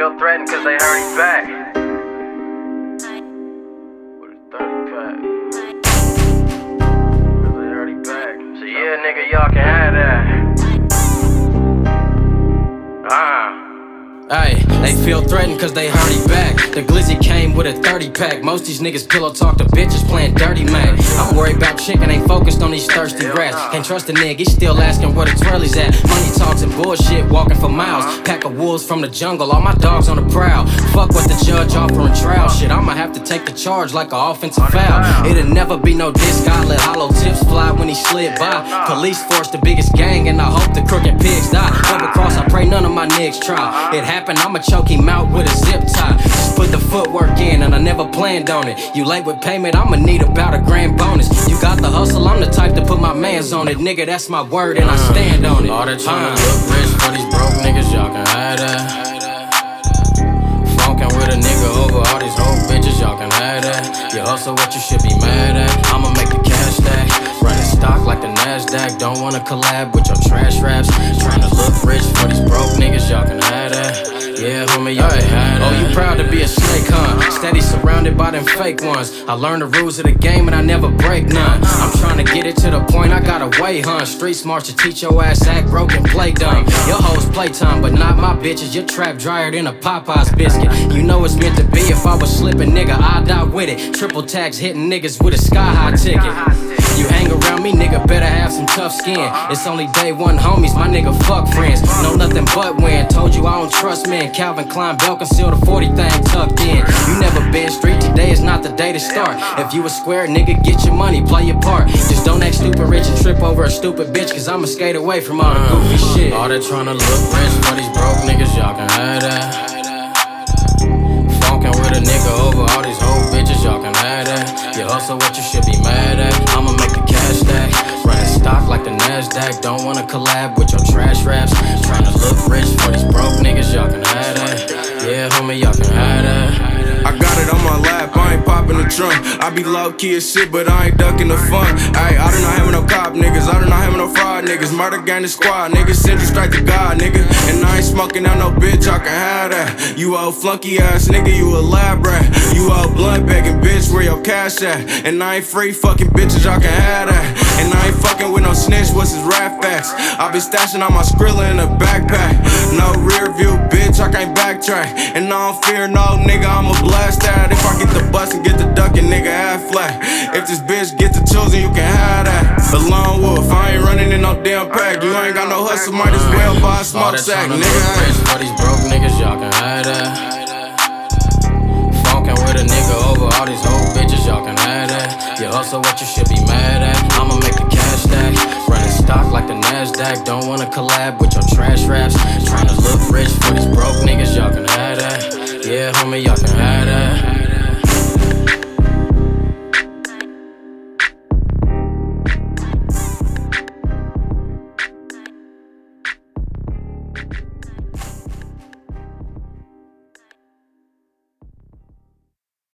feel threatened cause they heard he back. With a 30 pack. Cause they heard he back. So yeah, nigga, y'all can have that. Ah. Hey, they feel threatened cause they heard he back. The glizzy came with a 30 pack. Most these niggas pillow talk to bitches playing dirty man. I'm worried about chicken, ain't focused on these thirsty rats. Can't trust a nigga, he still asking where the twirlies at. Money talks and bullshit, walking for miles. Pack of wolves from the jungle, all my dogs on the prowl. Fuck what the judge offering trial. Shit, I'ma have to take the charge like a offensive foul. It'll never be no disc, I let hollow tips fly when he slid by. Police force the biggest gang, and I hope the crooked pigs die. Double cross, I pray none of my niggas try. It happened, I'ma choke him out with a zip tie. Just put the footwork in, and I never planned on it. You late with payment, I'ma need about a grand bonus. You got the hustle, I'm the type to put my mans on it. Nigga, that's my word, and I uh, stand on it. All that tryna look rich for these broke niggas, y'all can have that. Funkin' with a nigga over all these whole bitches, y'all can have that. You hustle what you should be mad at. I'ma make the cash stack. Running stock like the NASDAQ. Don't wanna collab with your trash raps. Tryna look rich for these broke niggas, y'all can have that. Yeah, homie, y'all have that. Oh, you proud to be a snake, huh? Steady surrounded by them fake ones. I learned the rules of the game and I never break none. I'm tryna get it to the point I gotta wait, huh? Street smart to teach your ass act broken, play dumb. Your hoes playtime, but not my bitches. Your trap drier than a Popeye's biscuit. You know it's meant to be. If I was slipping, nigga, I'd die with it. Triple tags hitting niggas with a sky high ticket. You hang around nigga, better have some tough skin. It's only day one homies, my nigga, fuck friends. Know nothing but win. Told you I don't trust men. Calvin Klein belt conceal the 40 thing tucked in. You never been street, today is not the day to start. If you a square, nigga, get your money, play your part. Just don't act stupid rich and trip over a stupid bitch, cause I'ma skate away from all the goofy shit. All that tryna look rich for these broke niggas, y'all can have that. With a nigga over all these whole bitches, y'all can have that. You hustle what you should be mad at. I'ma make the the NASDAQ. Don't wanna collab with your trash raps. Tryna look rich for these broke niggas, y'all can have that. Yeah, homie, y'all can have that. I got it on my lap, I ain't popping the trunk. I be low key as shit, but I ain't ducking the fun. Ayy, I do not having no cop niggas, I do not having no fraud niggas. Murder gang the squad, niggas send you straight to God, nigga. And I ain't smoking out no bitch, I can have that. You old flunky ass nigga, you a lab rat. You old blunt begging bitch, where your cash at? And I ain't free fucking bitches, I can have that. And I ain't fucking with no snitch, what's his rap facts? I been stashing all my Skrilla in a backpack. No rear view, bitch, I can't backtrack. And I don't fear no nigga, I'ma blast that. If I get the bus and get the ducking, nigga, half flat. If this bitch get the choosing, you can have that. The lone wolf, I ain't running in no damn pack. You ain't got no hustle, might as well buy a smoke sack, tryna look rich nigga. for these broke niggas, y'all can have that. Funkin' with a nigga over all these whole bitches, y'all can have that. You hustle what you should be mad at. I'ma make cash stack. Running stock like the NASDAQ. Don't wanna collab with your trash raps. Trying to look rich for these broke niggas, y'all can have that. Yeah, homie, y'all can have that.